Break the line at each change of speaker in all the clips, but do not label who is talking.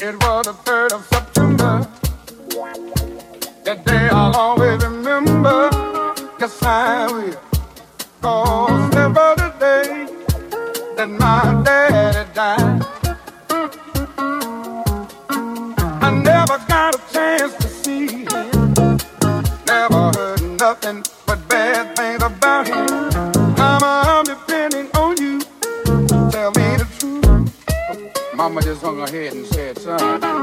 It was the 3rd of September. That day I'll always remember. Yes, I will. Cause never the day that my daddy died. I never got a chance to see him. Never heard nothing but bad things about him. Mama, I'm depending on you. Tell me the truth. Mama just hung her head and said, 啊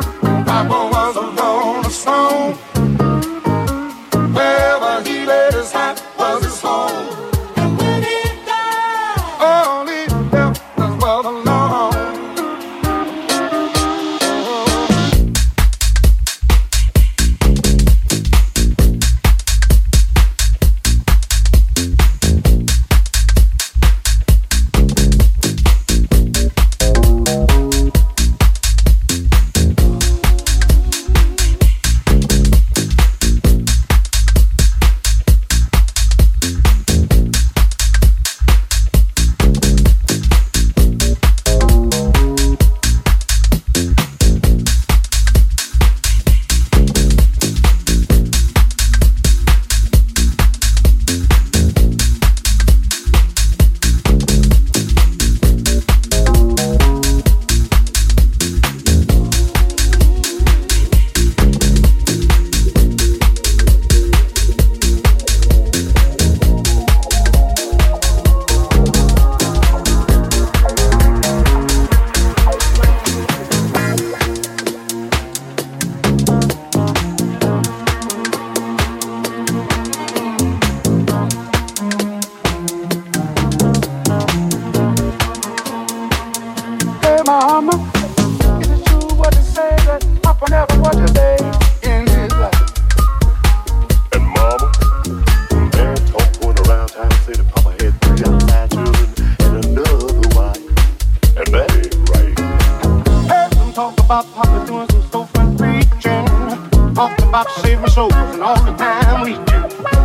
and all the time we do.